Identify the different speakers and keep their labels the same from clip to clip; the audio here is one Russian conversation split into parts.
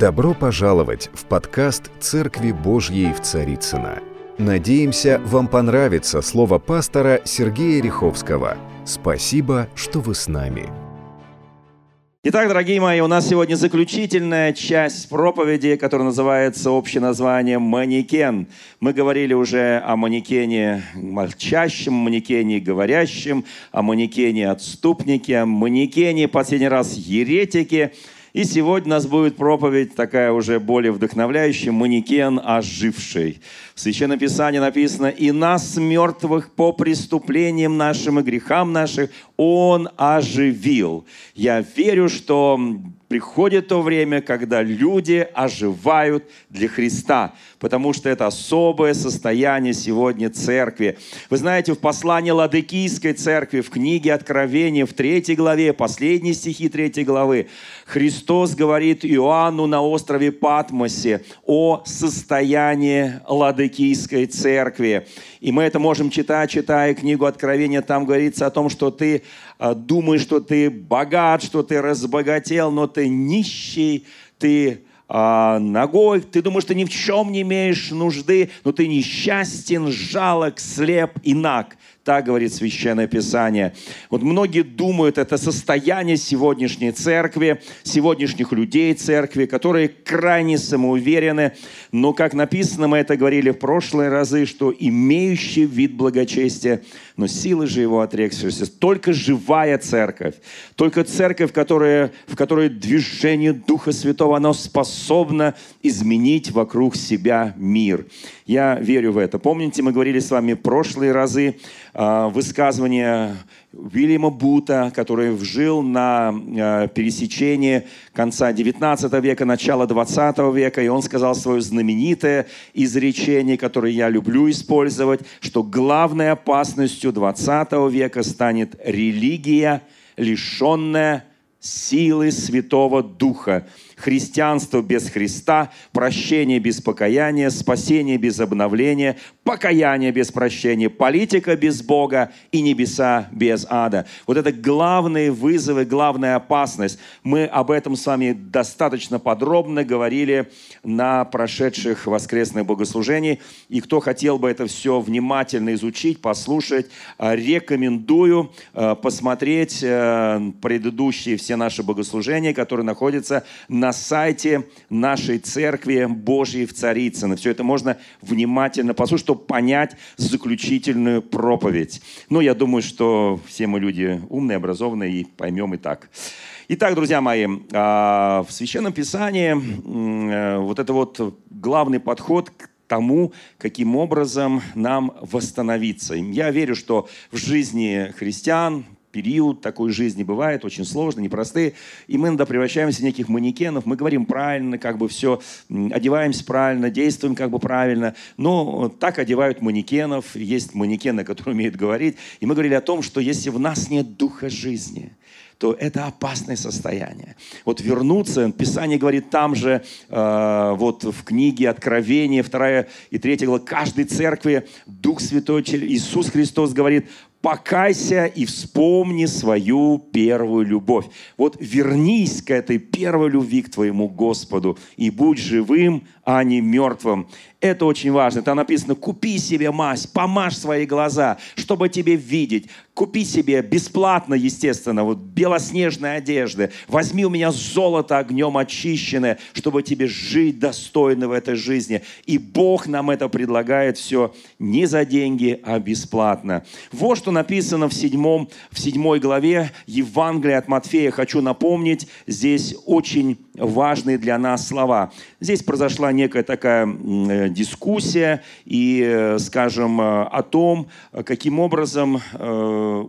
Speaker 1: Добро пожаловать в подкаст «Церкви Божьей в Царицына. Надеемся, вам понравится слово пастора Сергея Риховского. Спасибо, что вы с нами.
Speaker 2: Итак, дорогие мои, у нас сегодня заключительная часть проповеди, которая называется общее название «Манекен». Мы говорили уже о манекене молчащем, манекене говорящем, о манекене отступнике, манекене, последний раз, еретике – и сегодня у нас будет проповедь такая уже более вдохновляющая, манекен оживший. В Священном Писании написано, «И нас, мертвых, по преступлениям нашим и грехам наших, Он оживил». Я верю, что приходит то время, когда люди оживают для Христа, потому что это особое состояние сегодня церкви. Вы знаете, в послании Ладыкийской церкви, в книге Откровения, в третьей главе, последние стихи третьей главы, Христос говорит Иоанну на острове Патмосе о состоянии Ладыкийской церкви. И мы это можем читать, читая книгу Откровения, там говорится о том, что ты а, думаешь, что ты богат, что ты разбогател, но ты нищий, ты а, ногой, ты думаешь, ты ни в чем не имеешь нужды, но ты несчастен, жалок, слеп и наг. Так говорит Священное Писание. Вот многие думают, это состояние сегодняшней церкви, сегодняшних людей церкви, которые крайне самоуверены. Но, как написано, мы это говорили в прошлые разы, что имеющий вид благочестия, но силы же его отрекшиеся. Только живая церковь, только церковь, которая, в которой движение Духа Святого, оно способно изменить вокруг себя мир. Я верю в это. Помните, мы говорили с вами прошлые разы э, высказывание Вильяма Бута, который жил на э, пересечении конца XIX века, начала XX века, и он сказал свое знаменитое изречение, которое я люблю использовать, что главной опасностью XX века станет религия, лишенная силы Святого Духа христианство без Христа, прощение без покаяния, спасение без обновления, покаяние без прощения, политика без Бога и небеса без ада. Вот это главные вызовы, главная опасность. Мы об этом с вами достаточно подробно говорили на прошедших воскресных богослужениях. И кто хотел бы это все внимательно изучить, послушать, э, рекомендую э, посмотреть э, предыдущие все наши богослужения, которые находятся на на сайте нашей церкви Божьей в Царицыно. Все это можно внимательно послушать, чтобы понять заключительную проповедь. Ну, я думаю, что все мы люди умные, образованные и поймем и так. Итак, друзья мои, а, в Священном Писании э, вот это вот главный подход к тому, каким образом нам восстановиться. Я верю, что в жизни христиан, период такой жизни бывает, очень сложный, непростые, и мы иногда превращаемся в неких манекенов, мы говорим правильно, как бы все, одеваемся правильно, действуем как бы правильно, но так одевают манекенов, есть манекены, которые умеют говорить, и мы говорили о том, что если в нас нет духа жизни, то это опасное состояние. Вот вернуться, Писание говорит там же, э, вот в книге Откровения, 2 и 3 глава, каждой церкви Дух Святой, Иисус Христос говорит, покайся и вспомни свою первую любовь. Вот вернись к этой первой любви к твоему Господу и будь живым, а не мертвым. Это очень важно. Там написано, купи себе мазь, помажь свои глаза, чтобы тебе видеть. Купи себе бесплатно, естественно, вот белоснежные одежды. Возьми у меня золото огнем очищенное, чтобы тебе жить достойно в этой жизни. И Бог нам это предлагает все не за деньги, а бесплатно. Вот что написано в, седьмом, в седьмой главе Евангелия от Матфея. Хочу напомнить, здесь очень важные для нас слова. Здесь произошла некая такая э, дискуссия и, э, скажем, э, о том, каким образом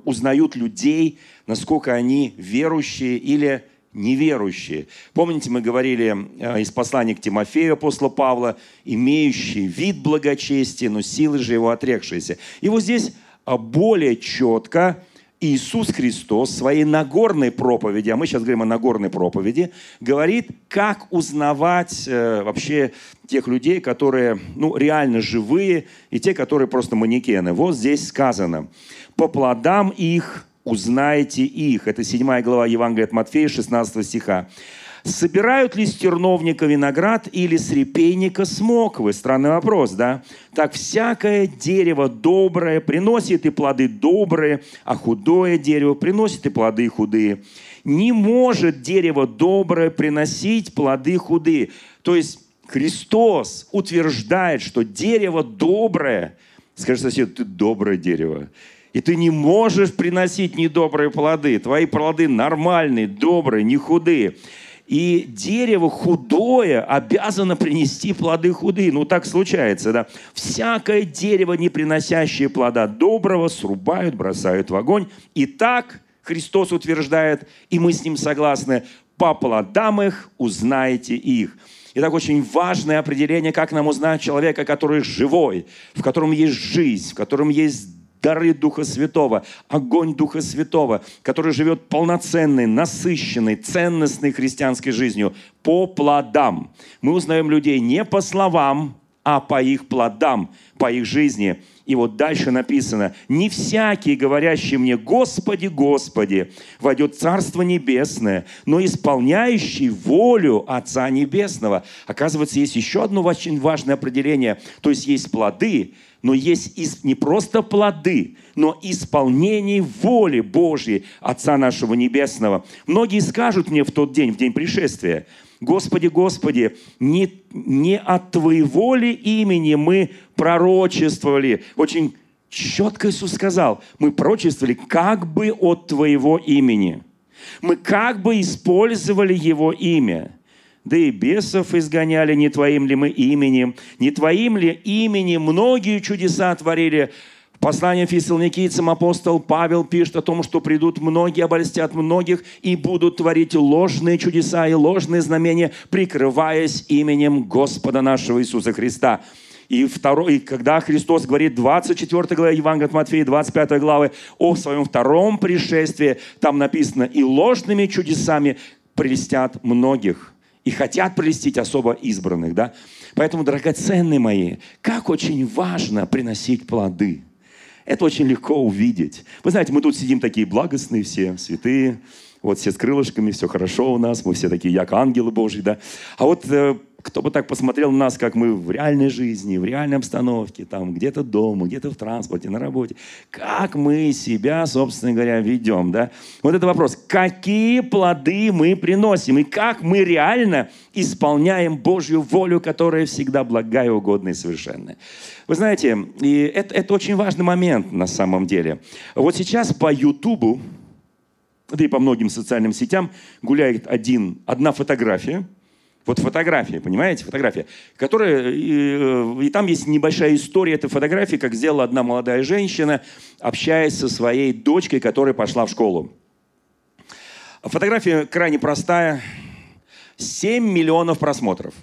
Speaker 2: узнают людей, насколько они верующие или неверующие. Помните, мы говорили из послания к Тимофею апостола Павла, имеющий вид благочестия, но силы же его отрекшиеся. И вот здесь более четко Иисус Христос в своей Нагорной проповеди, а мы сейчас говорим о Нагорной проповеди, говорит, как узнавать э, вообще тех людей, которые ну, реально живые, и те, которые просто манекены. Вот здесь сказано, по плодам их узнаете их. Это 7 глава Евангелия от Матфея, 16 стиха. Собирают ли с терновника виноград или с репейника смоквы? Странный вопрос, да? Так всякое дерево доброе приносит и плоды добрые, а худое дерево приносит и плоды худые. Не может дерево доброе приносить плоды худые. То есть Христос утверждает, что дерево доброе, скажи соседу, ты доброе дерево. И ты не можешь приносить недобрые плоды. Твои плоды нормальные, добрые, не худые. И дерево худое обязано принести плоды худые. Ну, так случается, да. Всякое дерево, не приносящее плода доброго, срубают, бросают в огонь. И так Христос утверждает, и мы с ним согласны, по плодам их узнаете их. Итак, очень важное определение, как нам узнать человека, который живой, в котором есть жизнь, в котором есть дары Духа Святого, огонь Духа Святого, который живет полноценной, насыщенной, ценностной христианской жизнью по плодам. Мы узнаем людей не по словам, а по их плодам, по их жизни. И вот дальше написано, «Не всякий, говорящий мне, Господи, Господи, войдет Царство Небесное, но исполняющий волю Отца Небесного». Оказывается, есть еще одно очень важное определение. То есть есть плоды, но есть не просто плоды, но исполнение воли Божьей Отца нашего Небесного. Многие скажут мне в тот день, в день пришествия, Господи, Господи, не, не от Твоего ли имени мы пророчествовали? Очень четко Иисус сказал, мы пророчествовали как бы от Твоего имени. Мы как бы использовали Его имя. Да и бесов изгоняли не Твоим ли мы именем, не Твоим ли именем многие чудеса творили. Послание фессалоникийцам апостол Павел пишет о том, что придут многие, обольстят многих и будут творить ложные чудеса и ложные знамения, прикрываясь именем Господа нашего Иисуса Христа. И, второй, и когда Христос говорит 24 глава Евангелия от Матфея, 25 главы о своем втором пришествии, там написано, и ложными чудесами прелестят многих. И хотят прелестить особо избранных. Да? Поэтому, драгоценные мои, как очень важно приносить плоды – это очень легко увидеть. Вы знаете, мы тут сидим такие благостные все, святые, вот все с крылышками, все хорошо у нас, мы все такие, як ангелы Божьи, да. А вот э, кто бы так посмотрел на нас, как мы в реальной жизни, в реальной обстановке, там где-то дома, где-то в транспорте, на работе, как мы себя, собственно говоря, ведем, да? Вот это вопрос, какие плоды мы приносим и как мы реально исполняем Божью волю, которая всегда благая, угодная и совершенная. Вы знаете, и это, это очень важный момент на самом деле. Вот сейчас по Ютубу, да и по многим социальным сетям гуляет один, одна фотография – вот фотография, понимаете, фотография, которая, и, э, и там есть небольшая история этой фотографии, как сделала одна молодая женщина, общаясь со своей дочкой, которая пошла в школу. Фотография крайне простая. 7 миллионов просмотров.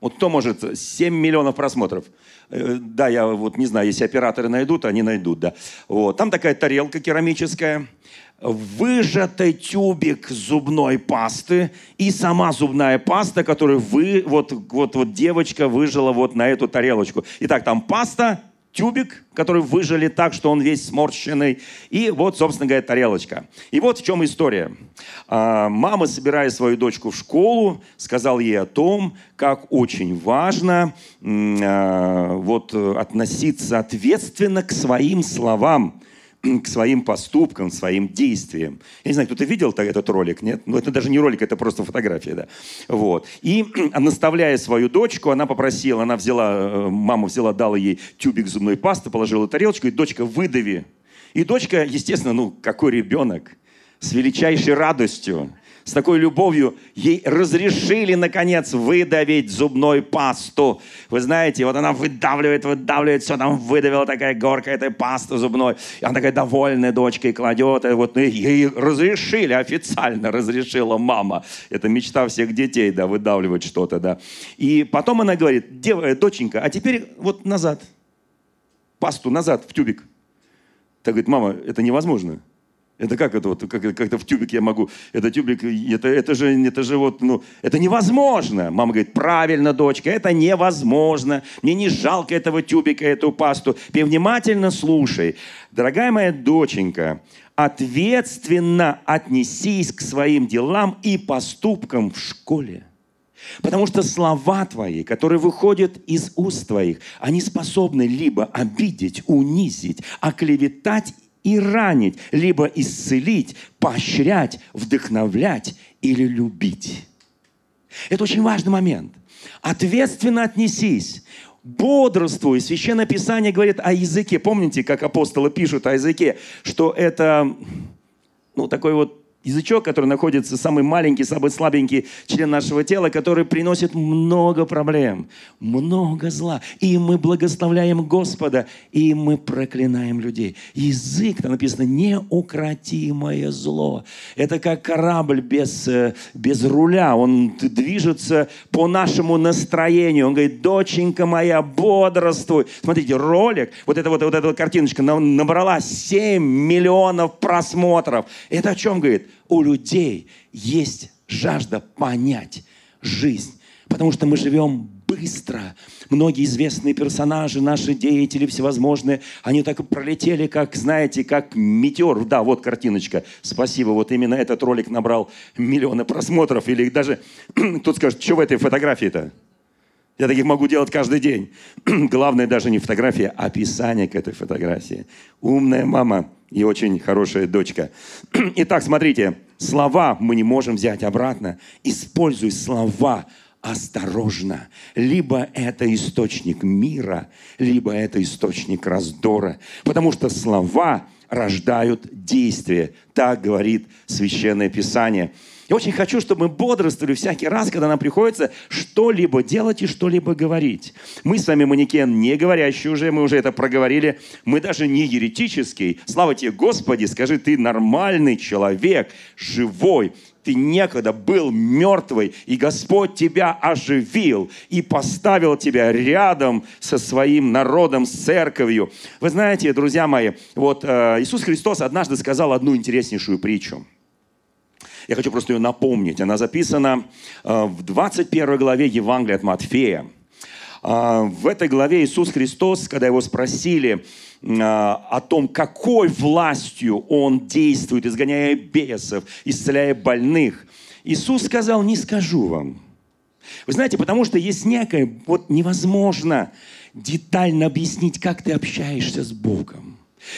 Speaker 2: Вот кто может 7 миллионов просмотров? Э, да, я вот не знаю, если операторы найдут, они найдут, да. Вот. Там такая тарелка керамическая – выжатый тюбик зубной пасты и сама зубная паста, которую вы, вот, вот, вот девочка выжила вот на эту тарелочку. Итак, там паста, тюбик, который выжили так, что он весь сморщенный, и вот, собственно говоря, тарелочка. И вот в чем история. А, мама, собирая свою дочку в школу, сказал ей о том, как очень важно а, вот, относиться ответственно к своим словам к своим поступкам, своим действиям. Я не знаю, кто-то видел этот ролик, нет? Ну, это даже не ролик, это просто фотография, да. Вот. И наставляя свою дочку, она попросила, она взяла, э, мама взяла, дала ей тюбик зубной пасты, положила тарелочку, и дочка выдави. И дочка, естественно, ну, какой ребенок, с величайшей радостью с такой любовью ей разрешили, наконец, выдавить зубной пасту. Вы знаете, вот она выдавливает, выдавливает, все там выдавила такая горка этой пасты зубной. И она такая довольная дочкой кладет. И вот ей разрешили, официально разрешила мама. Это мечта всех детей, да, выдавливать что-то, да. И потом она говорит, Дев, доченька, а теперь вот назад. Пасту назад в тюбик. Так говорит, мама, это невозможно. Это как это вот, как, как это в тюбик я могу, это тюбик, это, это же, это же вот, ну, это невозможно. Мама говорит, правильно, дочка, это невозможно. Мне не жалко этого тюбика, эту пасту. Ты внимательно слушай. Дорогая моя доченька, ответственно отнесись к своим делам и поступкам в школе. Потому что слова твои, которые выходят из уст твоих, они способны либо обидеть, унизить, оклеветать и ранить, либо исцелить, поощрять, вдохновлять или любить. Это очень важный момент. Ответственно отнесись. Бодрствуй. Священное Писание говорит о языке. Помните, как апостолы пишут о языке, что это ну, такой вот язычок, который находится, самый маленький, самый слабенький член нашего тела, который приносит много проблем, много зла. И мы благословляем Господа, и мы проклинаем людей. Язык, там написано, неукротимое зло. Это как корабль без, э, без руля. Он движется по нашему настроению. Он говорит, доченька моя, бодрствуй. Смотрите, ролик, вот эта вот, вот эта вот картиночка набрала 7 миллионов просмотров. Это о чем говорит? У людей есть жажда понять жизнь. Потому что мы живем быстро. Многие известные персонажи, наши деятели всевозможные, они так и пролетели, как, знаете, как метеор. Да, вот картиночка. Спасибо. Вот именно этот ролик набрал миллионы просмотров. Или даже кто скажет, что в этой фотографии-то? Я таких могу делать каждый день. Главное даже не фотография, а описание к этой фотографии. Умная мама и очень хорошая дочка. Итак, смотрите, слова мы не можем взять обратно. Используй слова осторожно. Либо это источник мира, либо это источник раздора. Потому что слова рождают действие. Так говорит Священное Писание. Я очень хочу, чтобы мы бодрствовали всякий раз, когда нам приходится что-либо делать и что-либо говорить. Мы с вами манекен не говорящий уже, мы уже это проговорили. Мы даже не еретический. Слава тебе, Господи, скажи, ты нормальный человек, живой, ты некогда был мертвый, и Господь тебя оживил и поставил тебя рядом со своим народом, с церковью. Вы знаете, друзья мои, вот э, Иисус Христос однажды сказал одну интереснейшую притчу. Я хочу просто ее напомнить. Она записана э, в 21 главе Евангелия от Матфея. Э, в этой главе Иисус Христос, когда его спросили э, о том, какой властью Он действует, изгоняя бесов, исцеляя больных, Иисус сказал, не скажу вам. Вы знаете, потому что есть некое, вот невозможно детально объяснить, как ты общаешься с Богом.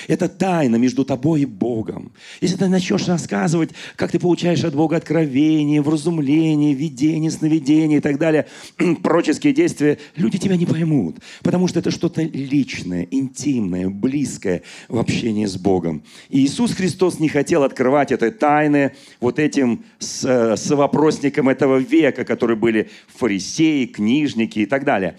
Speaker 2: Это тайна между тобой и Богом. Если ты начнешь рассказывать, как ты получаешь от Бога откровение, вразумление, видение, сновидение и так далее, пророческие действия, люди тебя не поймут, потому что это что-то личное, интимное, близкое в общении с Богом. И Иисус Христос не хотел открывать этой тайны вот этим совопросникам этого века, которые были фарисеи, книжники и так далее.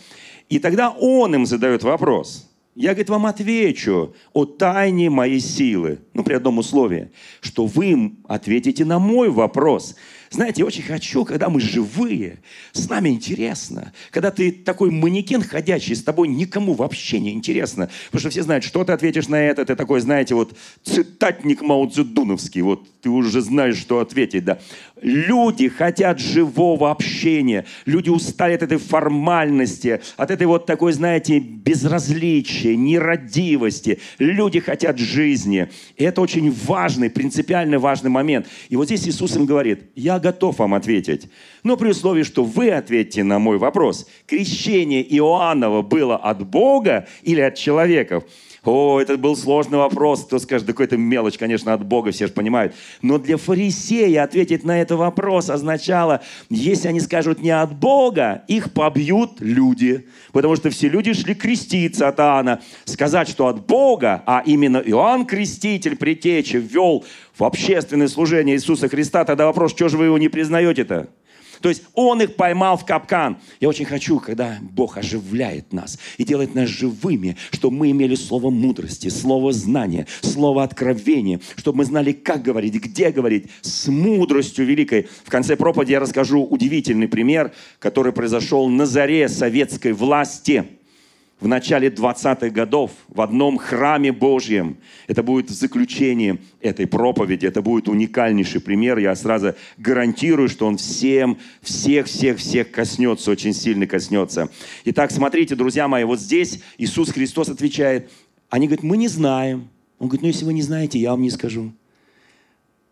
Speaker 2: И тогда Он им задает вопрос – я, говорит, вам отвечу о тайне моей силы. Ну, при одном условии, что вы ответите на мой вопрос. Знаете, я очень хочу, когда мы живые, с нами интересно. Когда ты такой манекен ходячий, с тобой никому вообще не интересно. Потому что все знают, что ты ответишь на это. Ты такой, знаете, вот цитатник Мао Цзэдуновский. Вот ты уже знаешь, что ответить, да. Люди хотят живого общения. Люди устали от этой формальности, от этой вот такой, знаете, безразличия, нерадивости. Люди хотят жизни. И это очень важный, принципиально важный момент. И вот здесь Иисус им говорит, я готов вам ответить. Но при условии, что вы ответите на мой вопрос. Крещение Иоаннова было от Бога или от человеков? О, это был сложный вопрос. Кто скажет, да какой-то мелочь, конечно, от Бога, все же понимают. Но для фарисея ответить на этот вопрос означало, если они скажут не от Бога, их побьют люди. Потому что все люди шли креститься от Иоанна. Сказать, что от Бога, а именно Иоанн Креститель, притечи, ввел в общественное служение Иисуса Христа, тогда вопрос, что же вы его не признаете-то? То есть он их поймал в капкан. Я очень хочу, когда Бог оживляет нас и делает нас живыми, чтобы мы имели слово мудрости, слово знания, слово откровения, чтобы мы знали, как говорить, где говорить, с мудростью великой. В конце проповеди я расскажу удивительный пример, который произошел на заре советской власти – в начале 20-х годов в одном храме Божьем. Это будет в заключении этой проповеди. Это будет уникальнейший пример. Я сразу гарантирую, что он всем, всех, всех, всех коснется, очень сильно коснется. Итак, смотрите, друзья мои, вот здесь Иисус Христос отвечает. Они говорят, мы не знаем. Он говорит, ну если вы не знаете, я вам не скажу.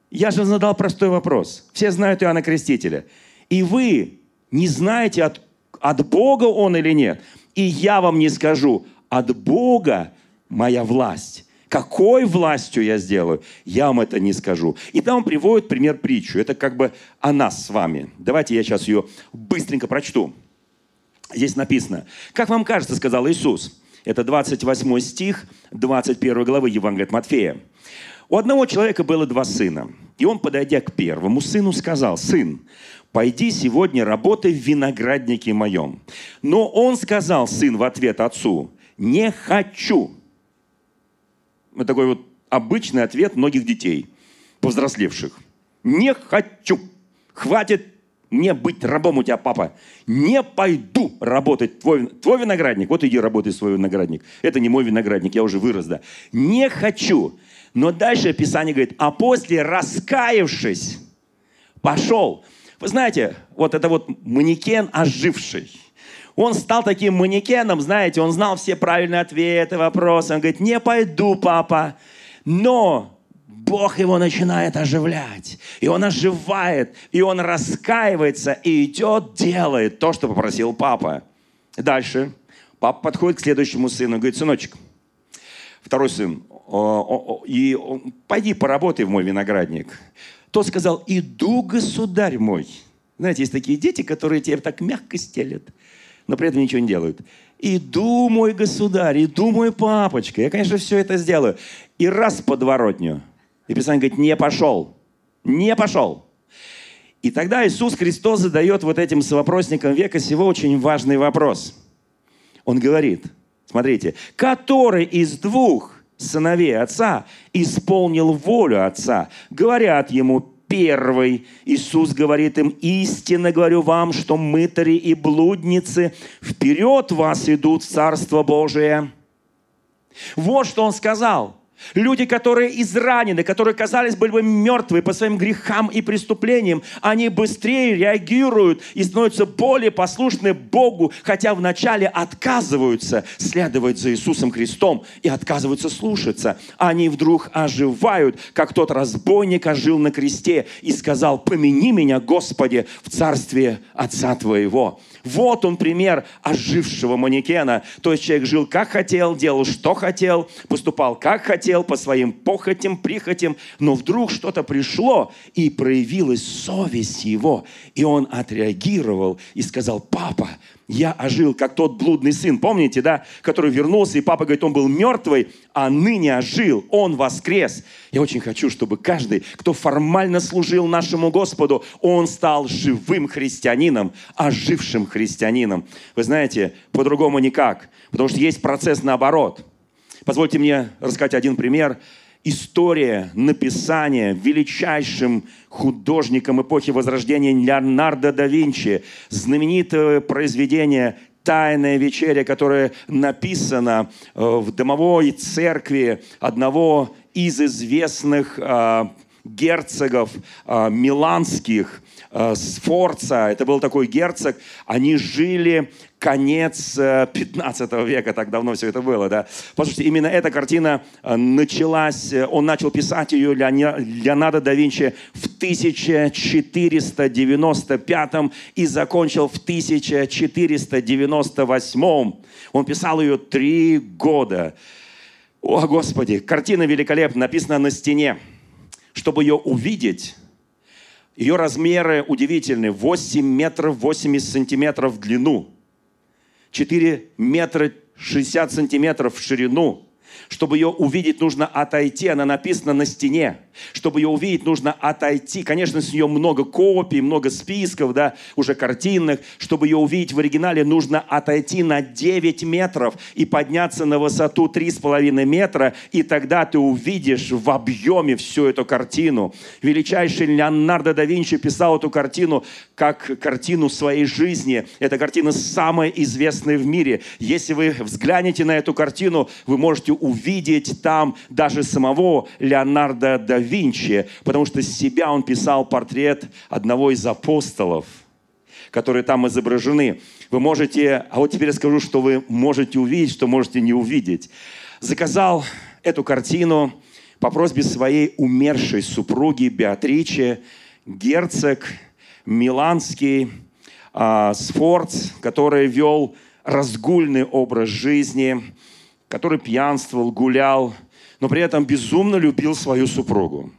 Speaker 2: Я же задал простой вопрос. Все знают Иоанна Крестителя. И вы не знаете, от, от Бога он или нет. И я вам не скажу, от Бога моя власть. Какой властью я сделаю, я вам это не скажу. И там он приводит пример притчу. Это как бы о нас с вами. Давайте я сейчас ее быстренько прочту. Здесь написано, как вам кажется, сказал Иисус. Это 28 стих 21 главы Евангелия от Матфея. У одного человека было два сына. И он, подойдя к первому сыну, сказал, «Сын, пойди сегодня работай в винограднике моем». Но он сказал, сын, в ответ отцу, «Не хочу». Это такой вот обычный ответ многих детей, повзрослевших. «Не хочу». Хватит мне быть рабом у тебя, папа. Не пойду работать твой, твой виноградник. Вот иди работай свой виноградник. Это не мой виноградник, я уже вырос, да. Не хочу. Но дальше Писание говорит, а после, раскаявшись, пошел. Вы знаете, вот это вот манекен оживший. Он стал таким манекеном, знаете, он знал все правильные ответы, вопросы. Он говорит, не пойду, папа. Но Бог его начинает оживлять. И он оживает, и он раскаивается, и идет, делает то, что попросил папа. Дальше. Папа подходит к следующему сыну говорит, сыночек, второй сын, и пойди поработай в мой виноградник. Тот сказал, иду, государь мой. Знаете, есть такие дети, которые тебе так мягко стелят, но при этом ничего не делают. Иду, мой государь, иду, мой папочка. Я, конечно, все это сделаю. И раз подворотню. И Писание говорит, не пошел. Не пошел. И тогда Иисус Христос задает вот этим совопросникам века сего очень важный вопрос. Он говорит, смотрите, который из двух сыновей отца исполнил волю отца. Говорят ему, первый. Иисус говорит им, истинно говорю вам, что мытари и блудницы вперед вас идут в Царство Божие. Вот что он сказал – Люди, которые изранены, которые, казались, бы мертвы по своим грехам и преступлениям, они быстрее реагируют и становятся более послушны Богу, хотя вначале отказываются следовать за Иисусом Христом и отказываются слушаться. Они вдруг оживают, как тот разбойник ожил на кресте и сказал, «Помяни меня, Господи, в царстве Отца Твоего». Вот он пример ожившего манекена. То есть человек жил как хотел, делал что хотел, поступал как хотел, по своим похотям, прихотям, но вдруг что-то пришло, и проявилась совесть его, и он отреагировал и сказал, папа, я ожил, как тот блудный сын, помните, да, который вернулся, и папа говорит, он был мертвый, а ныне ожил, он воскрес. Я очень хочу, чтобы каждый, кто формально служил нашему Господу, он стал живым христианином, ожившим христианином. Вы знаете, по-другому никак, потому что есть процесс наоборот. Позвольте мне рассказать один пример – история написания величайшим художником эпохи Возрождения Леонардо да Винчи, знаменитое произведение «Тайная вечеря», которое написано э, в домовой церкви одного из известных э, герцогов э, миланских, Сфорца, это был такой герцог, они жили конец 15 э, века, так давно все это было, да. Послушайте, именно эта картина э, началась, э, он начал писать ее Леонардо да Винчи в 1495 и закончил в 1498. Он писал ее три года. О, Господи, картина великолепна, написана на стене. Чтобы ее увидеть, ее размеры удивительны. 8 метров 80 сантиметров в длину – 4 метра 60 сантиметров в ширину. Чтобы ее увидеть, нужно отойти. Она написана на стене. Чтобы ее увидеть, нужно отойти. Конечно, с нее много копий, много списков, да, уже картинных. Чтобы ее увидеть в оригинале, нужно отойти на 9 метров и подняться на высоту 3,5 метра. И тогда ты увидишь в объеме всю эту картину. Величайший Леонардо да Винчи писал эту картину как картину своей жизни. Эта картина самая известная в мире. Если вы взглянете на эту картину, вы можете увидеть там даже самого Леонардо да Винчи, потому что с себя он писал портрет одного из апостолов, которые там изображены. Вы можете, а вот теперь я скажу, что вы можете увидеть, что можете не увидеть. Заказал эту картину, по просьбе своей умершей супруги Беатриче герцог Миланский а, Сфорц, который вел разгульный образ жизни, который пьянствовал, гулял, но при этом безумно любил свою супругу.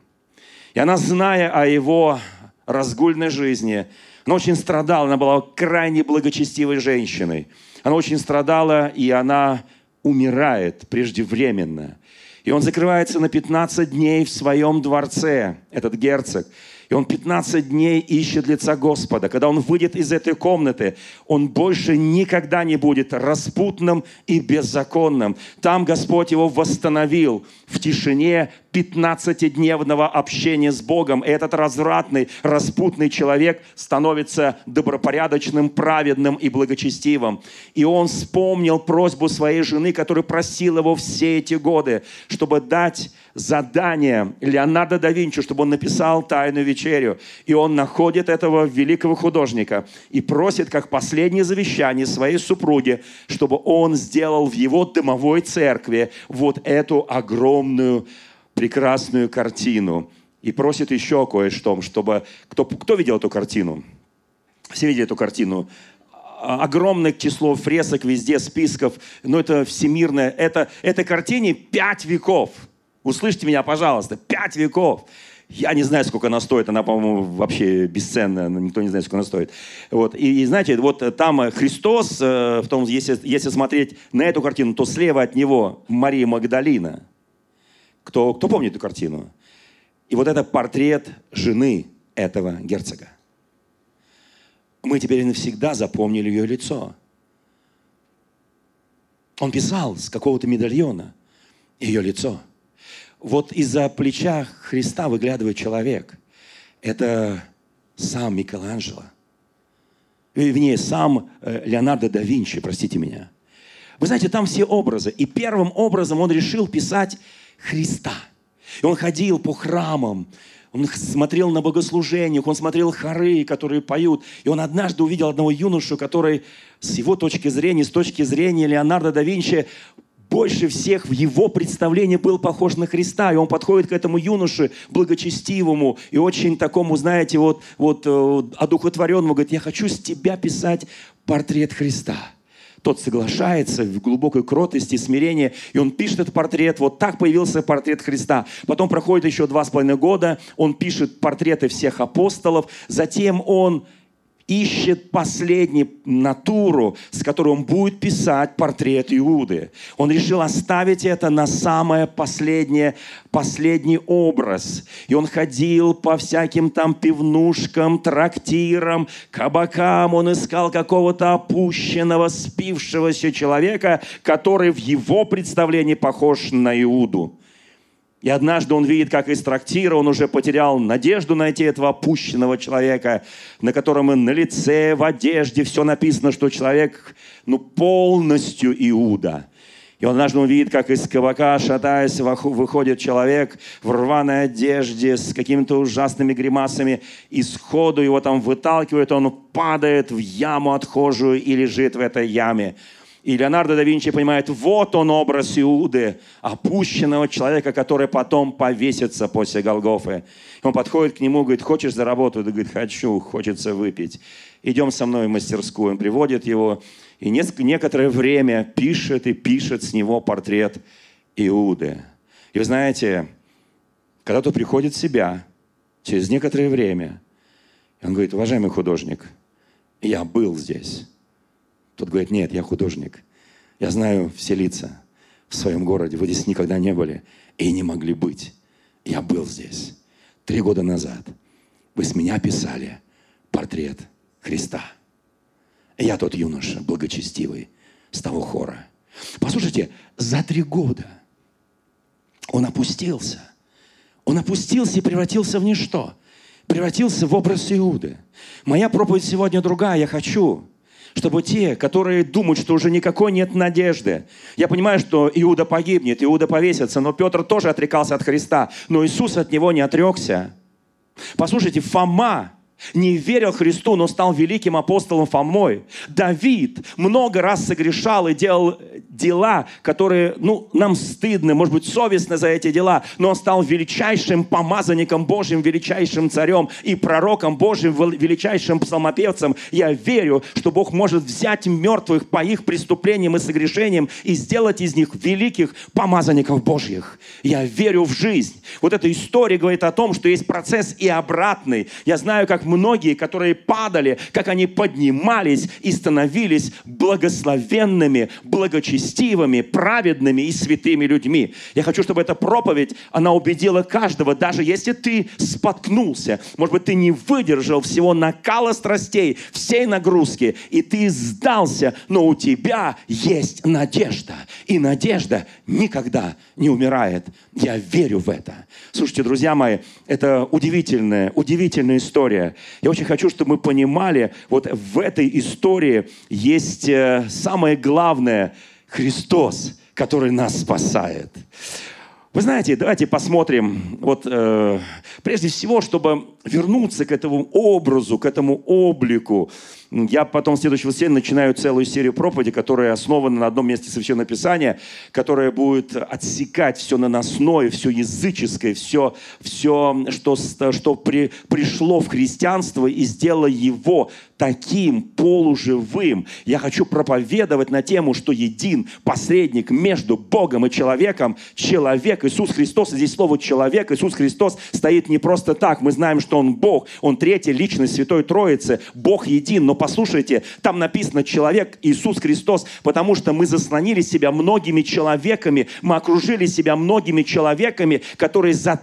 Speaker 2: И она, зная о его разгульной жизни, она очень страдала, она была крайне благочестивой женщиной. Она очень страдала, и она умирает преждевременно. И он закрывается на 15 дней в своем дворце, этот герцог. И он 15 дней ищет лица Господа. Когда он выйдет из этой комнаты, он больше никогда не будет распутным и беззаконным. Там Господь его восстановил в тишине 15-дневного общения с Богом. И этот развратный, распутный человек становится добропорядочным, праведным и благочестивым. И он вспомнил просьбу своей жены, которая просила его все эти годы, чтобы дать задание Леонардо да Винчи, чтобы он написал «Тайную вечерю». И он находит этого великого художника и просит, как последнее завещание своей супруге, чтобы он сделал в его домовой церкви вот эту огромную прекрасную картину и просит еще кое-что, чтобы... Кто, кто видел эту картину? Все видели эту картину? А, огромное число фресок везде, списков, но это всемирное. Это, этой картине пять веков. Услышьте меня, пожалуйста, пять веков. Я не знаю, сколько она стоит. Она, по-моему, вообще бесценная. Никто не знает, сколько она стоит. Вот. И, и знаете, вот там Христос, э, в том, если, если смотреть на эту картину, то слева от него Мария Магдалина. Кто, кто помнит эту картину? И вот это портрет жены этого герцога. Мы теперь навсегда запомнили ее лицо. Он писал с какого-то медальона ее лицо. Вот из-за плеча Христа выглядывает человек. Это сам Микеланджело. Вернее, сам э, Леонардо да Винчи, простите меня. Вы знаете, там все образы. И первым образом он решил писать Христа. И он ходил по храмам, он смотрел на богослужениях, он смотрел хоры, которые поют. И он однажды увидел одного юношу, который с его точки зрения, с точки зрения Леонардо да Винчи, больше всех в его представлении был похож на Христа. И он подходит к этому юноше благочестивому и очень такому, знаете, вот, вот э, одухотворенному, говорит, я хочу с тебя писать портрет Христа. Тот соглашается в глубокой кротости, смирении, и он пишет этот портрет. Вот так появился портрет Христа. Потом проходит еще два с половиной года, он пишет портреты всех апостолов, затем он ищет последнюю натуру, с которой он будет писать портрет Иуды. Он решил оставить это на самое последнее, последний образ. И он ходил по всяким там пивнушкам, трактирам, кабакам. Он искал какого-то опущенного, спившегося человека, который в его представлении похож на Иуду. И однажды он видит, как из трактира он уже потерял надежду найти этого опущенного человека, на котором и на лице, в одежде все написано, что человек ну, полностью Иуда. И он однажды он видит, как из кабака, шатаясь, выходит человек в рваной одежде с какими-то ужасными гримасами, и сходу его там выталкивает, он падает в яму отхожую и лежит в этой яме. И Леонардо да Винчи понимает, вот он образ Иуды, опущенного человека, который потом повесится после Голгофы. Он подходит к нему, говорит, хочешь заработать? Он говорит, хочу, хочется выпить. Идем со мной в мастерскую. Он приводит его, и некоторое время пишет и пишет с него портрет Иуды. И вы знаете, когда тот приходит в себя, через некоторое время, он говорит, уважаемый художник, я был здесь. Тот говорит, нет, я художник. Я знаю все лица в своем городе. Вы здесь никогда не были и не могли быть. Я был здесь три года назад. Вы с меня писали портрет Христа. Я тот юноша, благочестивый, с того хора. Послушайте, за три года он опустился. Он опустился и превратился в ничто. Превратился в образ Иуды. Моя проповедь сегодня другая. Я хочу, чтобы те, которые думают, что уже никакой нет надежды. Я понимаю, что Иуда погибнет, Иуда повесится, но Петр тоже отрекался от Христа, но Иисус от него не отрекся. Послушайте, Фома не верил Христу, но стал великим апостолом Фомой. Давид много раз согрешал и делал дела, которые, ну, нам стыдно, может быть, совестно за эти дела, но он стал величайшим помазанником Божьим, величайшим царем и пророком Божьим, величайшим псалмопевцем. Я верю, что Бог может взять мертвых по их преступлениям и согрешениям и сделать из них великих помазанников Божьих. Я верю в жизнь. Вот эта история говорит о том, что есть процесс и обратный. Я знаю, как многие, которые падали, как они поднимались и становились благословенными, благочестивыми, праведными и святыми людьми. Я хочу, чтобы эта проповедь, она убедила каждого, даже если ты споткнулся, может быть, ты не выдержал всего накала страстей, всей нагрузки, и ты сдался, но у тебя есть надежда. И надежда никогда не умирает. Я верю в это. Слушайте, друзья мои, это удивительная, удивительная история. Я очень хочу, чтобы мы понимали, вот в этой истории есть э, самое главное – Христос, который нас спасает. Вы знаете, давайте посмотрим, вот э, прежде всего, чтобы вернуться к этому образу, к этому облику. Я потом в следующее воскресенье начинаю целую серию проповеди, которая основана на одном месте Священного Писания, которая будет отсекать все наносное, все языческое, все, все что, что при, пришло в христианство и сделало его таким полуживым. Я хочу проповедовать на тему, что един посредник между Богом и человеком, человек Иисус Христос. И здесь слово «человек», Иисус Христос стоит не просто так. Мы знаем, что Он Бог, Он третья личность Святой Троицы, Бог един. Но послушайте, там написано «человек Иисус Христос», потому что мы заслонили себя многими человеками, мы окружили себя многими человеками, которые за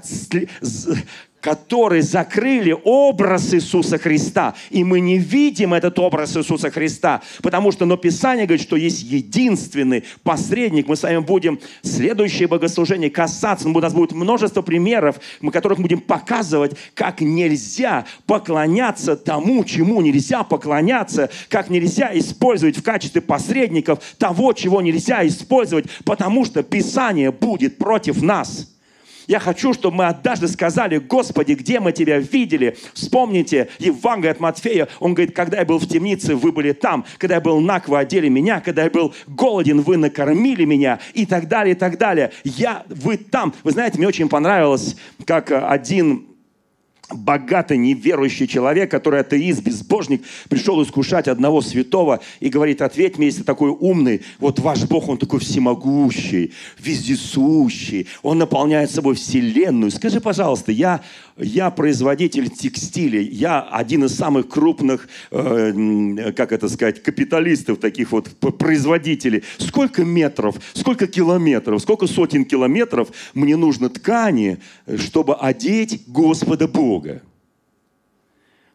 Speaker 2: которые закрыли образ Иисуса Христа. И мы не видим этот образ Иисуса Христа, потому что но Писание говорит, что есть единственный посредник. Мы с вами будем следующее богослужение касаться. У нас будет множество примеров, мы которых будем показывать, как нельзя поклоняться тому, чему нельзя поклоняться, как нельзя использовать в качестве посредников того, чего нельзя использовать, потому что Писание будет против нас. Я хочу, чтобы мы однажды сказали, Господи, где мы Тебя видели? Вспомните Евангелие от Матфея. Он говорит, когда я был в темнице, вы были там. Когда я был наг, вы одели меня. Когда я был голоден, вы накормили меня. И так далее, и так далее. Я, вы там. Вы знаете, мне очень понравилось, как один богатый неверующий человек, который атеист, безбожник, пришел искушать одного святого и говорит, ответь мне, если такой умный, вот ваш Бог, он такой всемогущий, вездесущий, он наполняет собой вселенную. Скажи, пожалуйста, я я производитель текстиля, я один из самых крупных, э, как это сказать, капиталистов, таких вот производителей. Сколько метров, сколько километров, сколько сотен километров мне нужно ткани, чтобы одеть Господа Бога?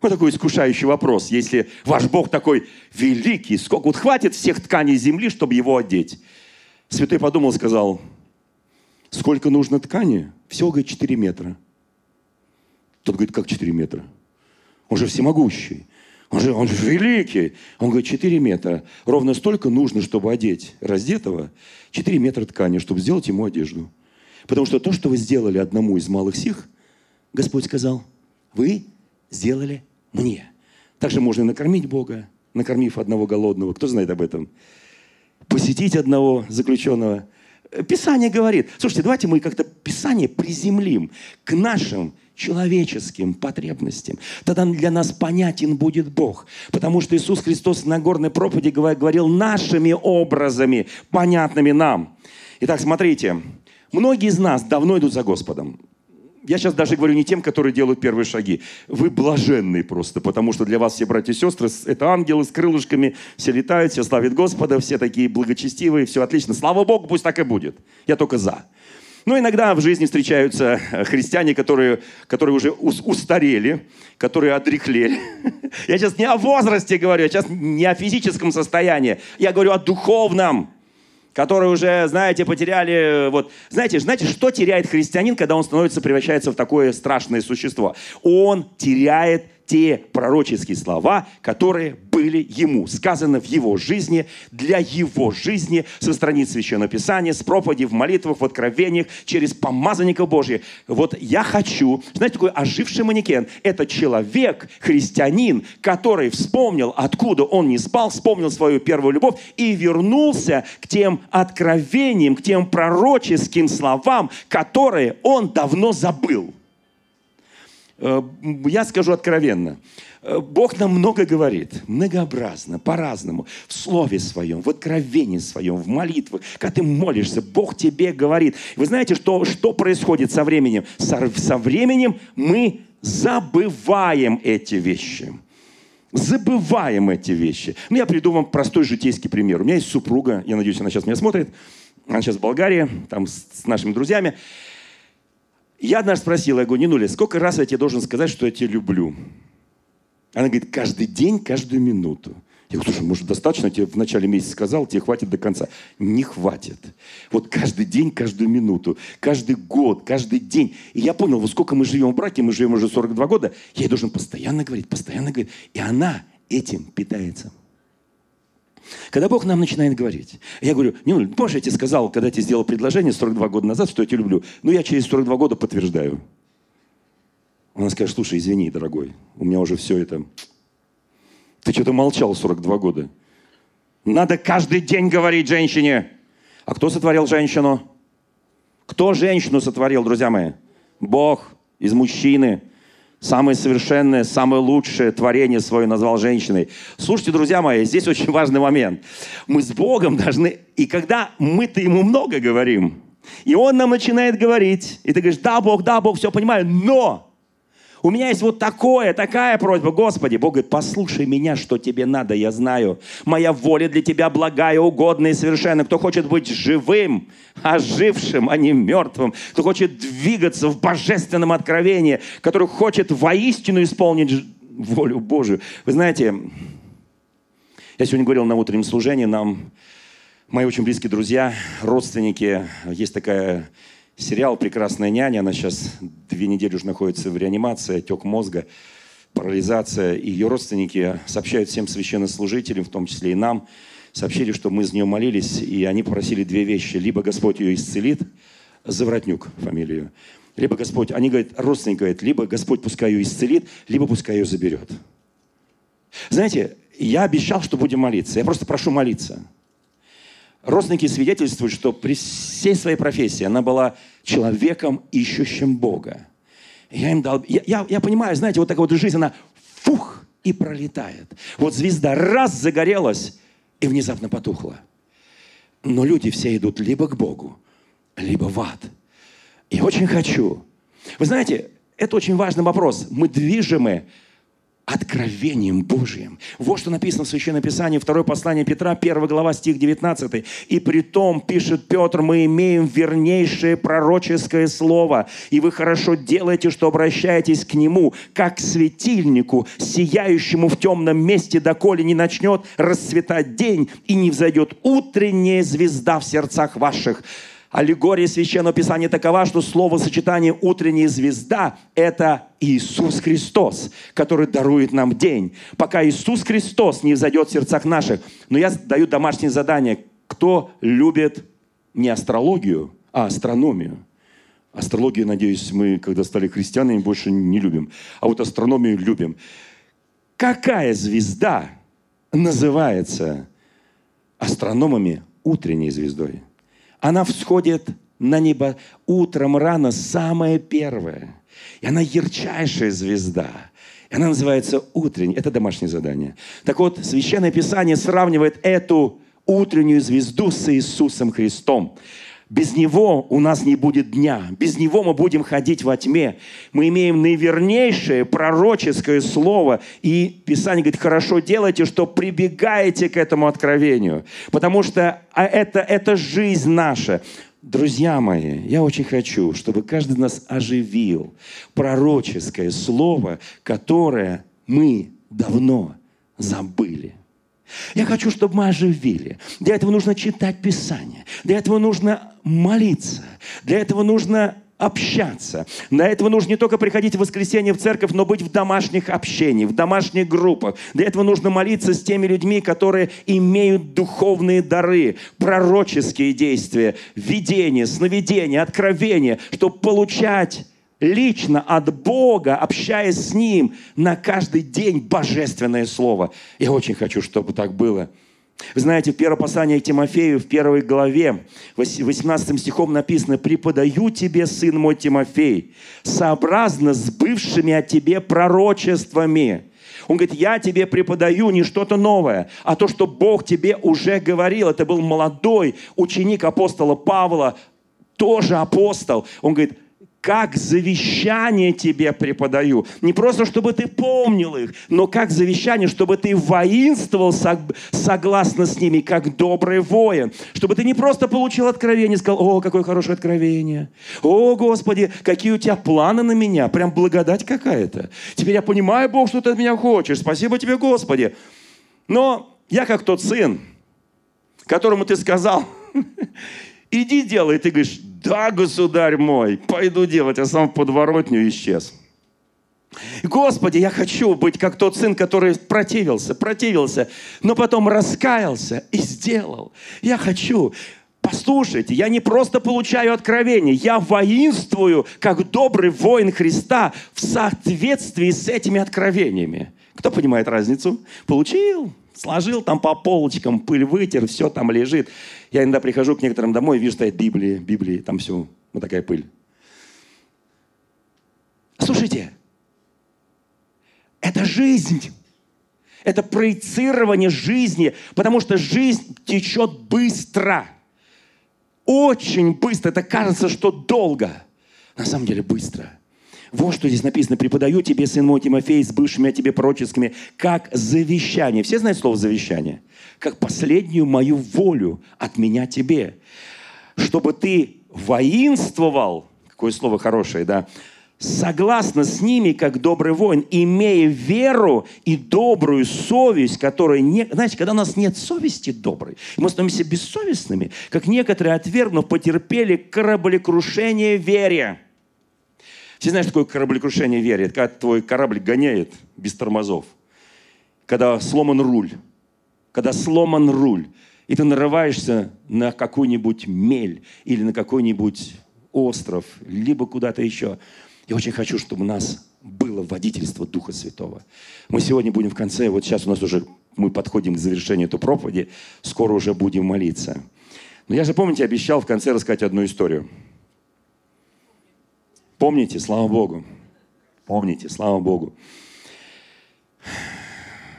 Speaker 2: Вот такой искушающий вопрос. Если ваш Бог такой великий, сколько вот хватит всех тканей земли, чтобы его одеть? Святой подумал, сказал, сколько нужно ткани? Всего, говорит, 4 метра. Тот говорит, как 4 метра? Он же всемогущий. Он же, он же великий. Он говорит, 4 метра. Ровно столько нужно, чтобы одеть раздетого. 4 метра ткани, чтобы сделать ему одежду. Потому что то, что вы сделали одному из малых сих, Господь сказал, вы сделали мне. Также можно накормить Бога, накормив одного голодного. Кто знает об этом? Посетить одного заключенного. Писание говорит. Слушайте, давайте мы как-то Писание приземлим к нашим человеческим потребностям. Тогда для нас понятен будет Бог. Потому что Иисус Христос на горной проповеди говорил нашими образами, понятными нам. Итак, смотрите, многие из нас давно идут за Господом. Я сейчас даже говорю не тем, которые делают первые шаги. Вы блаженные просто, потому что для вас все братья и сестры – это ангелы с крылышками, все летают, все славят Господа, все такие благочестивые, все отлично. Слава Богу, пусть так и будет. Я только за. Но иногда в жизни встречаются э, христиане, которые, которые уже устарели, которые одрехлели. Я сейчас не о возрасте говорю, я сейчас не о физическом состоянии. Я говорю о духовном которые уже, знаете, потеряли... Вот, знаете, знаете, что теряет христианин, когда он становится, превращается в такое страшное существо? Он теряет те пророческие слова, которые были ему сказаны в его жизни, для его жизни, со страниц Священного Писания, с проповеди в молитвах, в откровениях, через помазанника Божьего. Вот я хочу, знаете, такой оживший манекен. Это человек, христианин, который вспомнил, откуда он не спал, вспомнил свою первую любовь и вернулся к тем откровениям, к тем пророческим словам, которые он давно забыл. Э, я скажу откровенно. Э, Бог нам много говорит, многообразно, по-разному, в Слове Своем, в откровении Своем, в молитвах. Когда ты молишься, Бог тебе говорит. Вы знаете, что, что происходит со временем? Со, со временем мы забываем эти вещи. Забываем эти вещи. Ну, я приду вам простой житейский пример. У меня есть супруга, я надеюсь, она сейчас меня смотрит. Она сейчас в Болгарии, там с, с нашими друзьями. Я однажды спросил, я говорю, Нинуля, сколько раз я тебе должен сказать, что я тебя люблю? Она говорит, каждый день, каждую минуту. Я говорю, слушай, может, достаточно, я тебе в начале месяца сказал, тебе хватит до конца. Не хватит. Вот каждый день, каждую минуту, каждый год, каждый день. И я понял, вот сколько мы живем в браке, мы живем уже 42 года, я ей должен постоянно говорить, постоянно говорить. И она этим питается. Когда Бог нам начинает говорить, я говорю, ну, помнишь, я тебе сказал, когда я тебе сделал предложение 42 года назад, что я тебя люблю, ну я через 42 года подтверждаю. Она скажет, слушай, извини, дорогой, у меня уже все это... Ты что-то молчал 42 года. Надо каждый день говорить женщине. А кто сотворил женщину? Кто женщину сотворил, друзья мои? Бог из мужчины – Самое совершенное, самое лучшее творение свое назвал женщиной. Слушайте, друзья мои, здесь очень важный момент. Мы с Богом должны... И когда мы-то Ему много говорим, и Он нам начинает говорить, и ты говоришь, да, Бог, да, Бог, все понимаю, но у меня есть вот такое, такая просьба. Господи, Бог говорит, послушай меня, что тебе надо, я знаю. Моя воля для тебя благая, угодная и совершенная. Кто хочет быть живым, ожившим, а не мертвым. Кто хочет двигаться в божественном откровении. Который хочет воистину исполнить волю Божию. Вы знаете, я сегодня говорил на утреннем служении, нам мои очень близкие друзья, родственники, есть такая Сериал «Прекрасная няня», она сейчас две недели уже находится в реанимации, отек мозга, парализация. И ее родственники сообщают всем священнослужителям, в том числе и нам, сообщили, что мы за нее молились, и они попросили две вещи. Либо Господь ее исцелит, Завратнюк фамилию, либо Господь, они говорят, родственники говорят, либо Господь пускай ее исцелит, либо пускай ее заберет. Знаете, я обещал, что будем молиться. Я просто прошу молиться. Родственники свидетельствуют, что при всей своей профессии она была человеком, ищущим Бога. Я им дал... Я, я, я понимаю, знаете, вот такая вот жизнь, она фух и пролетает. Вот звезда раз загорелась и внезапно потухла. Но люди все идут либо к Богу, либо в ад. И очень хочу. Вы знаете, это очень важный вопрос. Мы движимы откровением Божиим. Вот что написано в Священном Писании, второе послание Петра, 1 глава, стих 19. «И при том, пишет Петр, мы имеем вернейшее пророческое слово, и вы хорошо делаете, что обращаетесь к нему, как к светильнику, сияющему в темном месте, доколе не начнет расцветать день и не взойдет утренняя звезда в сердцах ваших». Аллегория Священного Писания такова, что слово сочетание «утренняя звезда» — это Иисус Христос, который дарует нам день. Пока Иисус Христос не взойдет в сердцах наших. Но я даю домашнее задание. Кто любит не астрологию, а астрономию? Астрологию, надеюсь, мы, когда стали христианами, больше не любим. А вот астрономию любим. Какая звезда называется астрономами утренней звездой? Она всходит на небо утром рано, самая первая. И она ярчайшая звезда. И она называется утренней. Это домашнее задание. Так вот, Священное Писание сравнивает эту утреннюю звезду с Иисусом Христом. Без Него у нас не будет дня. Без Него мы будем ходить во тьме. Мы имеем наивернейшее пророческое слово. И Писание говорит, хорошо делайте, что прибегаете к этому откровению. Потому что а это, это жизнь наша. Друзья мои, я очень хочу, чтобы каждый нас оживил пророческое слово, которое мы давно забыли. Я хочу, чтобы мы оживили. Для этого нужно читать Писание. Для этого нужно молиться. Для этого нужно общаться. Для этого нужно не только приходить в воскресенье в церковь, но быть в домашних общениях, в домашних группах. Для этого нужно молиться с теми людьми, которые имеют духовные дары, пророческие действия, видение, сновидение, откровение, чтобы получать лично от Бога, общаясь с Ним на каждый день божественное Слово. Я очень хочу, чтобы так было. Вы знаете, в первом послании к Тимофею, в первой главе, 18 стихом написано, «Преподаю тебе, сын мой Тимофей, сообразно с бывшими от тебе пророчествами». Он говорит, я тебе преподаю не что-то новое, а то, что Бог тебе уже говорил. Это был молодой ученик апостола Павла, тоже апостол. Он говорит, как завещание тебе преподаю. Не просто, чтобы ты помнил их, но как завещание, чтобы ты воинствовал согласно с ними, как добрый воин. Чтобы ты не просто получил откровение и сказал, о, какое хорошее откровение. О, Господи, какие у тебя планы на меня. Прям благодать какая-то. Теперь я понимаю, Бог, что ты от меня хочешь. Спасибо тебе, Господи. Но я как тот сын, которому ты сказал, иди делай. И ты говоришь, да, государь мой, пойду делать, а сам в подворотню исчез. Господи, я хочу быть как тот сын, который противился, противился, но потом раскаялся и сделал. Я хочу. Послушайте, я не просто получаю откровение, я воинствую, как добрый воин Христа в соответствии с этими откровениями. Кто понимает разницу? Получил, сложил там по полочкам, пыль вытер, все там лежит. Я иногда прихожу к некоторым домой, вижу, стоит Библия, Библия, там все, вот такая пыль. Слушайте, это жизнь. Это проецирование жизни, потому что жизнь течет быстро. Очень быстро. Это кажется, что долго. На самом деле быстро. Вот что здесь написано. «Преподаю тебе, сын мой Тимофей, с бывшими о тебе пророческими, как завещание». Все знают слово «завещание»? Как последнюю мою волю от меня тебе. Чтобы ты воинствовал, какое слово хорошее, да, согласно с ними, как добрый воин, имея веру и добрую совесть, которая не... Знаете, когда у нас нет совести доброй, мы становимся бессовестными, как некоторые, отвергнув, потерпели кораблекрушение вере. Все знают, что такое кораблекрушение веры? Это когда твой корабль гоняет без тормозов. Когда сломан руль. Когда сломан руль. И ты нарываешься на какую-нибудь мель или на какой-нибудь остров, либо куда-то еще. Я очень хочу, чтобы у нас было водительство Духа Святого. Мы сегодня будем в конце, вот сейчас у нас уже, мы подходим к завершению этой проповеди, скоро уже будем молиться. Но я же, помните, обещал в конце рассказать одну историю. Помните, слава Богу. Помните, слава Богу.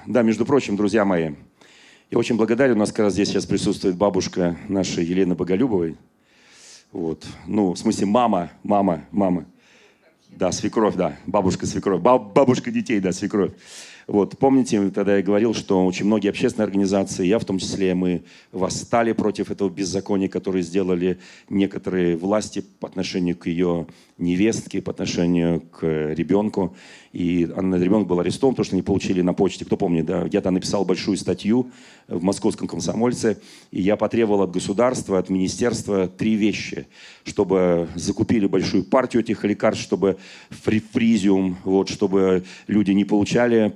Speaker 2: Да, между прочим, друзья мои, я очень благодарен. У нас как раз здесь сейчас присутствует бабушка нашей Елены Боголюбовой. Вот. Ну, в смысле, мама, мама, мама. Да, свекровь, да. Бабушка, свекровь. Бабушка детей, да, свекровь. Вот, помните, тогда я говорил, что очень многие общественные организации, я в том числе, мы восстали против этого беззакония, которое сделали некоторые власти по отношению к ее невестке, по отношению к ребенку. И ребенок был арестован, потому что не получили на почте. Кто помнит, да? Я там написал большую статью в московском комсомольце, и я потребовал от государства, от министерства три вещи, чтобы закупили большую партию этих лекарств, чтобы фризиум, вот, чтобы люди не получали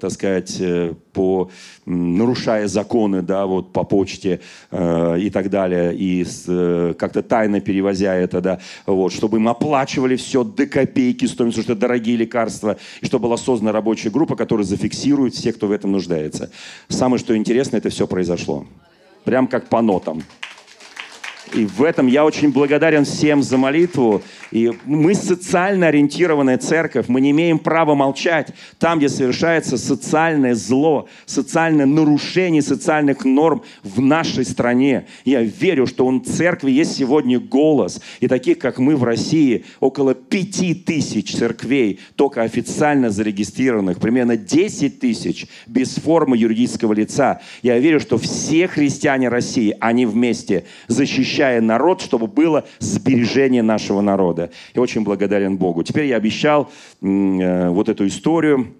Speaker 2: так сказать, э, по, нарушая законы, да, вот по почте э, и так далее, и э, как-то тайно перевозя это, да, вот, чтобы им оплачивали все до копейки стоимость, потому что дорогие лекарства, и чтобы была создана рабочая группа, которая зафиксирует всех, кто в этом нуждается. Самое, что интересно, это все произошло. Прям как по нотам. И в этом я очень благодарен всем за молитву. И мы социально ориентированная церковь, мы не имеем права молчать там, где совершается социальное зло, социальное нарушение социальных норм в нашей стране. Я верю, что у церкви есть сегодня голос. И таких, как мы в России, около пяти тысяч церквей, только официально зарегистрированных, примерно 10 тысяч без формы юридического лица. Я верю, что все христиане России, они вместе, защищая народ, чтобы было сбережение нашего народа. Я очень благодарен Богу. Теперь я обещал э, вот эту историю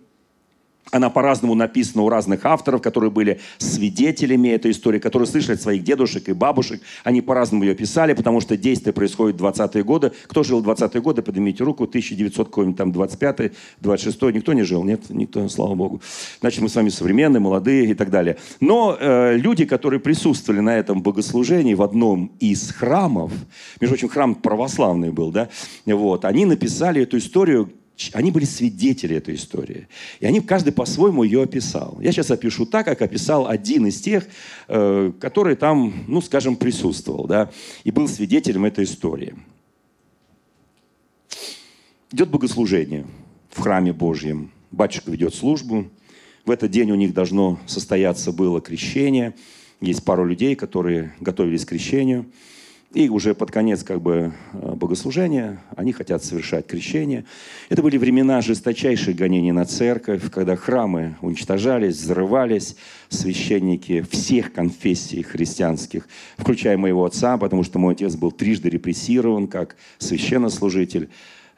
Speaker 2: Она по-разному написана у разных авторов, которые были свидетелями этой истории, которые слышали от своих дедушек и бабушек. Они по-разному ее писали, потому что действие происходит в 20-е годы. Кто жил в 20-е годы, поднимите руку. 1900 какой-нибудь там 25-й, 26-й. Никто не жил? Нет? Никто, слава богу. Значит, мы с вами современные, молодые и так далее. Но э, люди, которые присутствовали на этом богослужении в одном из храмов, между прочим, храм православный был, да, вот, они написали эту историю они были свидетели этой истории. И они каждый по-своему ее описал. Я сейчас опишу так, как описал один из тех, э, который там, ну, скажем, присутствовал, да, и был свидетелем этой истории. Идет богослужение в храме Божьем. Батюшка ведет службу. В этот день у них должно состояться было крещение. Есть пару людей, которые готовились к крещению – и уже под конец как бы э, богослужения они хотят совершать крещение. Это были времена жесточайших гонений на церковь, когда храмы уничтожались, взрывались, священники всех конфессий христианских, включая моего отца, потому что мой отец был трижды репрессирован как священнослужитель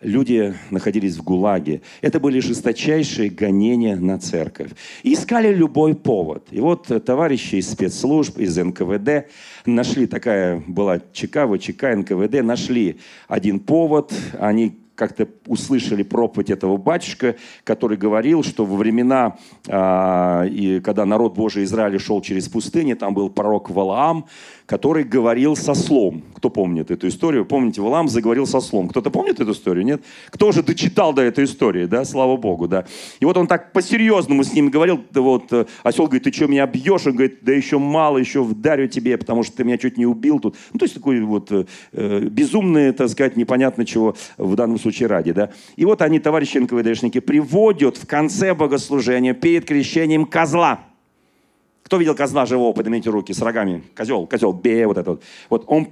Speaker 2: люди находились в ГУЛАГе. Это были жесточайшие гонения на церковь. И искали любой повод. И вот товарищи из спецслужб, из НКВД нашли, такая была ЧК, ВЧК, НКВД, нашли один повод. Они как-то услышали проповедь этого батюшка, который говорил, что во времена, э, и когда народ Божий Израиля шел через пустыню, там был пророк Валаам, который говорил со слом. Кто помнит эту историю? Помните, Валам заговорил со слом. Кто-то помнит эту историю, нет? Кто же дочитал до этой истории, да? Слава Богу, да. И вот он так по-серьезному с ним говорил, вот, э, осел говорит, ты что, меня бьешь? Он говорит, да еще мало, еще вдарю тебе, потому что ты меня чуть не убил тут. Ну, то есть такой вот э, э безумный, так сказать, непонятно чего в данном случае ради, да. И вот они, товарищи НКВДшники, приводят в конце богослужения перед крещением козла – кто видел козла живого? Поднимите руки с рогами. Козел, козел, бе, вот этот. Вот он...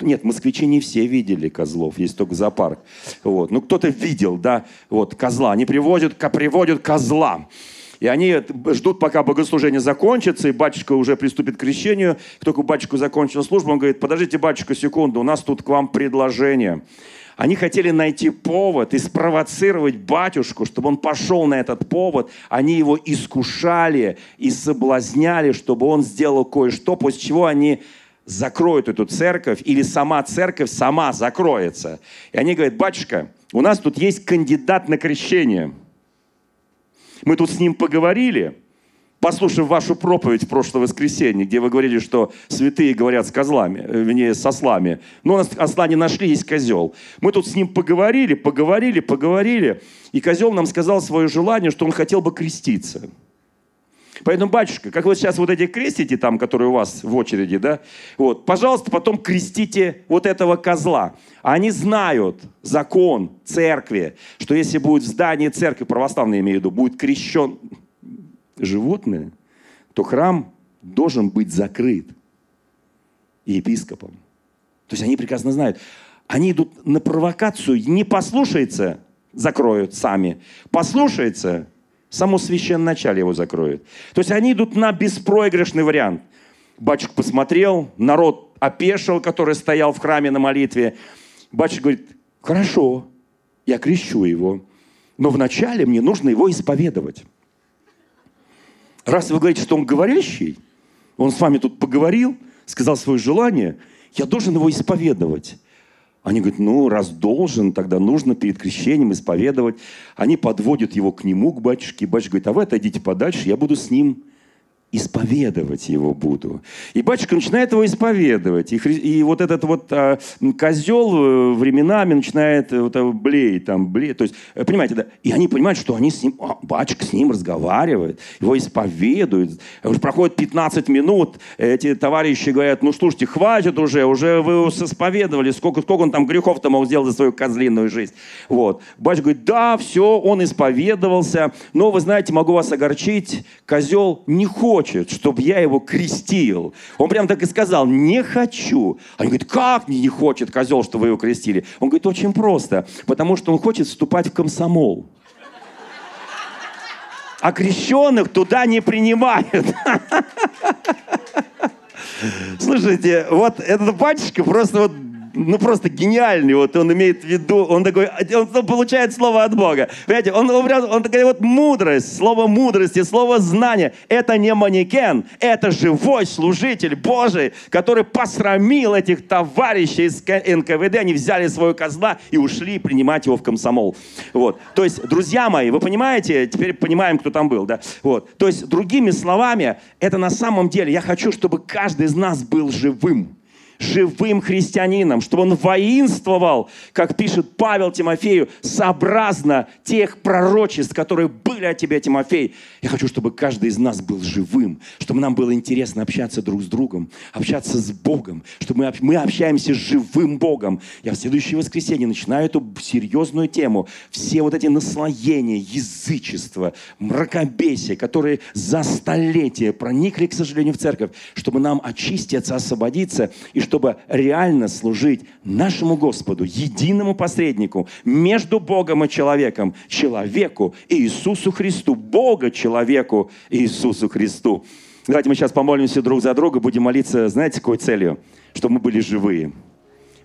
Speaker 2: Нет, москвичи не все видели козлов, есть только зоопарк. Вот. Ну, кто-то видел, да, вот, козла. Они приводят, приводят козла. И они ждут, пока богослужение закончится, и батюшка уже приступит к крещению. Только батюшка закончил службу, он говорит, подождите, батюшка, секунду, у нас тут к вам предложение. Они хотели найти повод и спровоцировать батюшку, чтобы он пошел на этот повод. Они его искушали и соблазняли, чтобы он сделал кое-что, после чего они закроют эту церковь, или сама церковь сама закроется. И они говорят, батюшка, у нас тут есть кандидат на крещение. Мы тут с ним поговорили, послушав вашу проповедь в прошлое воскресенье, где вы говорили, что святые говорят с козлами, э, вернее, с ослами. Но осла не нашли, есть козел. Мы тут с ним поговорили, поговорили, поговорили. И козел нам сказал свое желание, что он хотел бы креститься. Поэтому, батюшка, как вы сейчас вот эти крестите там, которые у вас в очереди, да, вот, пожалуйста, потом крестите вот этого козла. Они знают закон церкви, что если будет в здании церкви, православной имею в виду, будет крещен, животное, то храм должен быть закрыт епископом. То есть они прекрасно знают. Они идут на провокацию, не послушается, закроют сами. Послушается, само священное начале его закроет. То есть они идут на беспроигрышный вариант. Батюшка посмотрел, народ опешил, который стоял в храме на молитве. Батюшка говорит, хорошо, я крещу его, но вначале мне нужно его исповедовать. Раз вы говорите, что он говорящий, он с вами тут поговорил, сказал свое желание, я должен его исповедовать. Они говорят, ну, раз должен, тогда нужно перед крещением исповедовать. Они подводят его к нему, к батюшке. Батюшка говорит, а вы отойдите подальше, я буду с ним исповедовать его буду. И батюшка начинает его исповедовать. И, хри... и вот этот вот а, козел э, временами начинает э, вот, а, блеять, там, блеять. То есть, понимаете, да? И они понимают, что они с ним, а, батюшка с ним разговаривает, его исповедует. Уже проходит 15 минут, эти товарищи говорят, ну, слушайте, хватит уже, уже вы исповедовали, сколько, сколько он там грехов-то мог сделать за свою козлиную жизнь. Вот. Батюшка говорит, да, все, он исповедовался, но, вы знаете, могу вас огорчить, козел не хочет хочет, чтобы я его крестил. Он прям так и сказал, не хочу. Они говорят, как не хочет козел, чтобы вы его крестили? Он говорит, очень просто, потому что он хочет вступать в комсомол. А крещенных туда не принимают. Слушайте, вот этот батюшка просто вот ну просто гениальный, вот он имеет в виду, он такой, он получает слово от Бога. Понимаете, он, он, он такая вот мудрость, слово мудрости, слово знания. Это не манекен, это живой служитель Божий, который посрамил этих товарищей из НКВД, они взяли свою козла и ушли принимать его в комсомол. Вот. То есть, друзья мои, вы понимаете, теперь понимаем, кто там был, да? Вот. То есть, другими словами, это на самом деле, я хочу, чтобы каждый из нас был живым живым христианином, чтобы он воинствовал, как пишет Павел Тимофею, сообразно тех пророчеств, которые были о тебе, Тимофей. Я хочу, чтобы каждый из нас был живым, чтобы нам было интересно общаться друг с другом, общаться с Богом, чтобы мы, мы общаемся с живым Богом. Я в следующее воскресенье начинаю эту серьезную тему. Все вот эти наслоения, язычества, мракобесия, которые за столетия проникли, к сожалению, в церковь, чтобы нам очиститься, освободиться, и чтобы чтобы реально служить нашему Господу, единому посреднику между Богом и человеком, человеку Иисусу Христу, Бога человеку Иисусу Христу. Давайте мы сейчас помолимся друг за друга, будем молиться, знаете, какой целью? Чтобы мы были живые.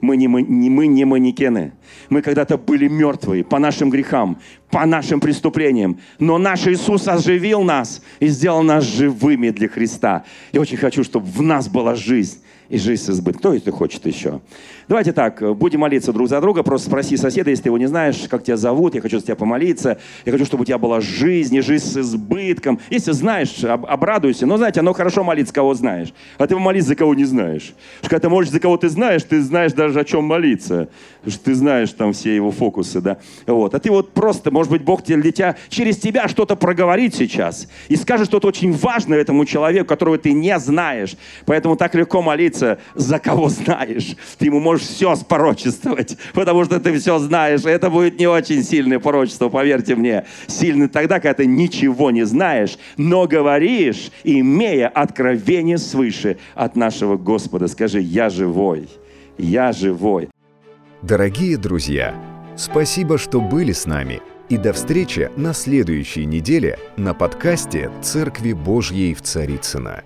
Speaker 2: Мы не, мы, не, мы не манекены. Мы когда-то были мертвые по нашим грехам, по нашим преступлениям. Но наш Иисус оживил нас и сделал нас живыми для Христа. Я очень хочу, чтобы в нас была жизнь и жизнь с избытком. Кто это хочет еще? Давайте так, будем молиться друг за друга. Просто спроси соседа, если ты его не знаешь, как тебя зовут. Я хочу за тебя помолиться. Я хочу, чтобы у тебя была жизнь и жизнь с избытком. Если знаешь, об, обрадуйся. Но знаете, оно хорошо молиться, кого знаешь. А ты молись за кого не знаешь. Что когда ты молишь за кого ты знаешь, ты знаешь даже о чем молиться. Что ты знаешь там все его фокусы, да. Вот. А ты вот просто, может быть, Бог для тебя через тебя что-то проговорит сейчас. И скажет что-то очень важное этому человеку, которого ты не знаешь. Поэтому так легко молиться за кого знаешь. Ты ему можешь можешь все спорочествовать, потому что ты все знаешь. И это будет не очень сильное порочество, поверьте мне. Сильный тогда, когда ты ничего не знаешь, но говоришь, имея откровение свыше от нашего Господа. Скажи, я живой, я живой.
Speaker 1: Дорогие друзья, спасибо, что были с нами. И до встречи на следующей неделе на подкасте «Церкви Божьей в Царицына.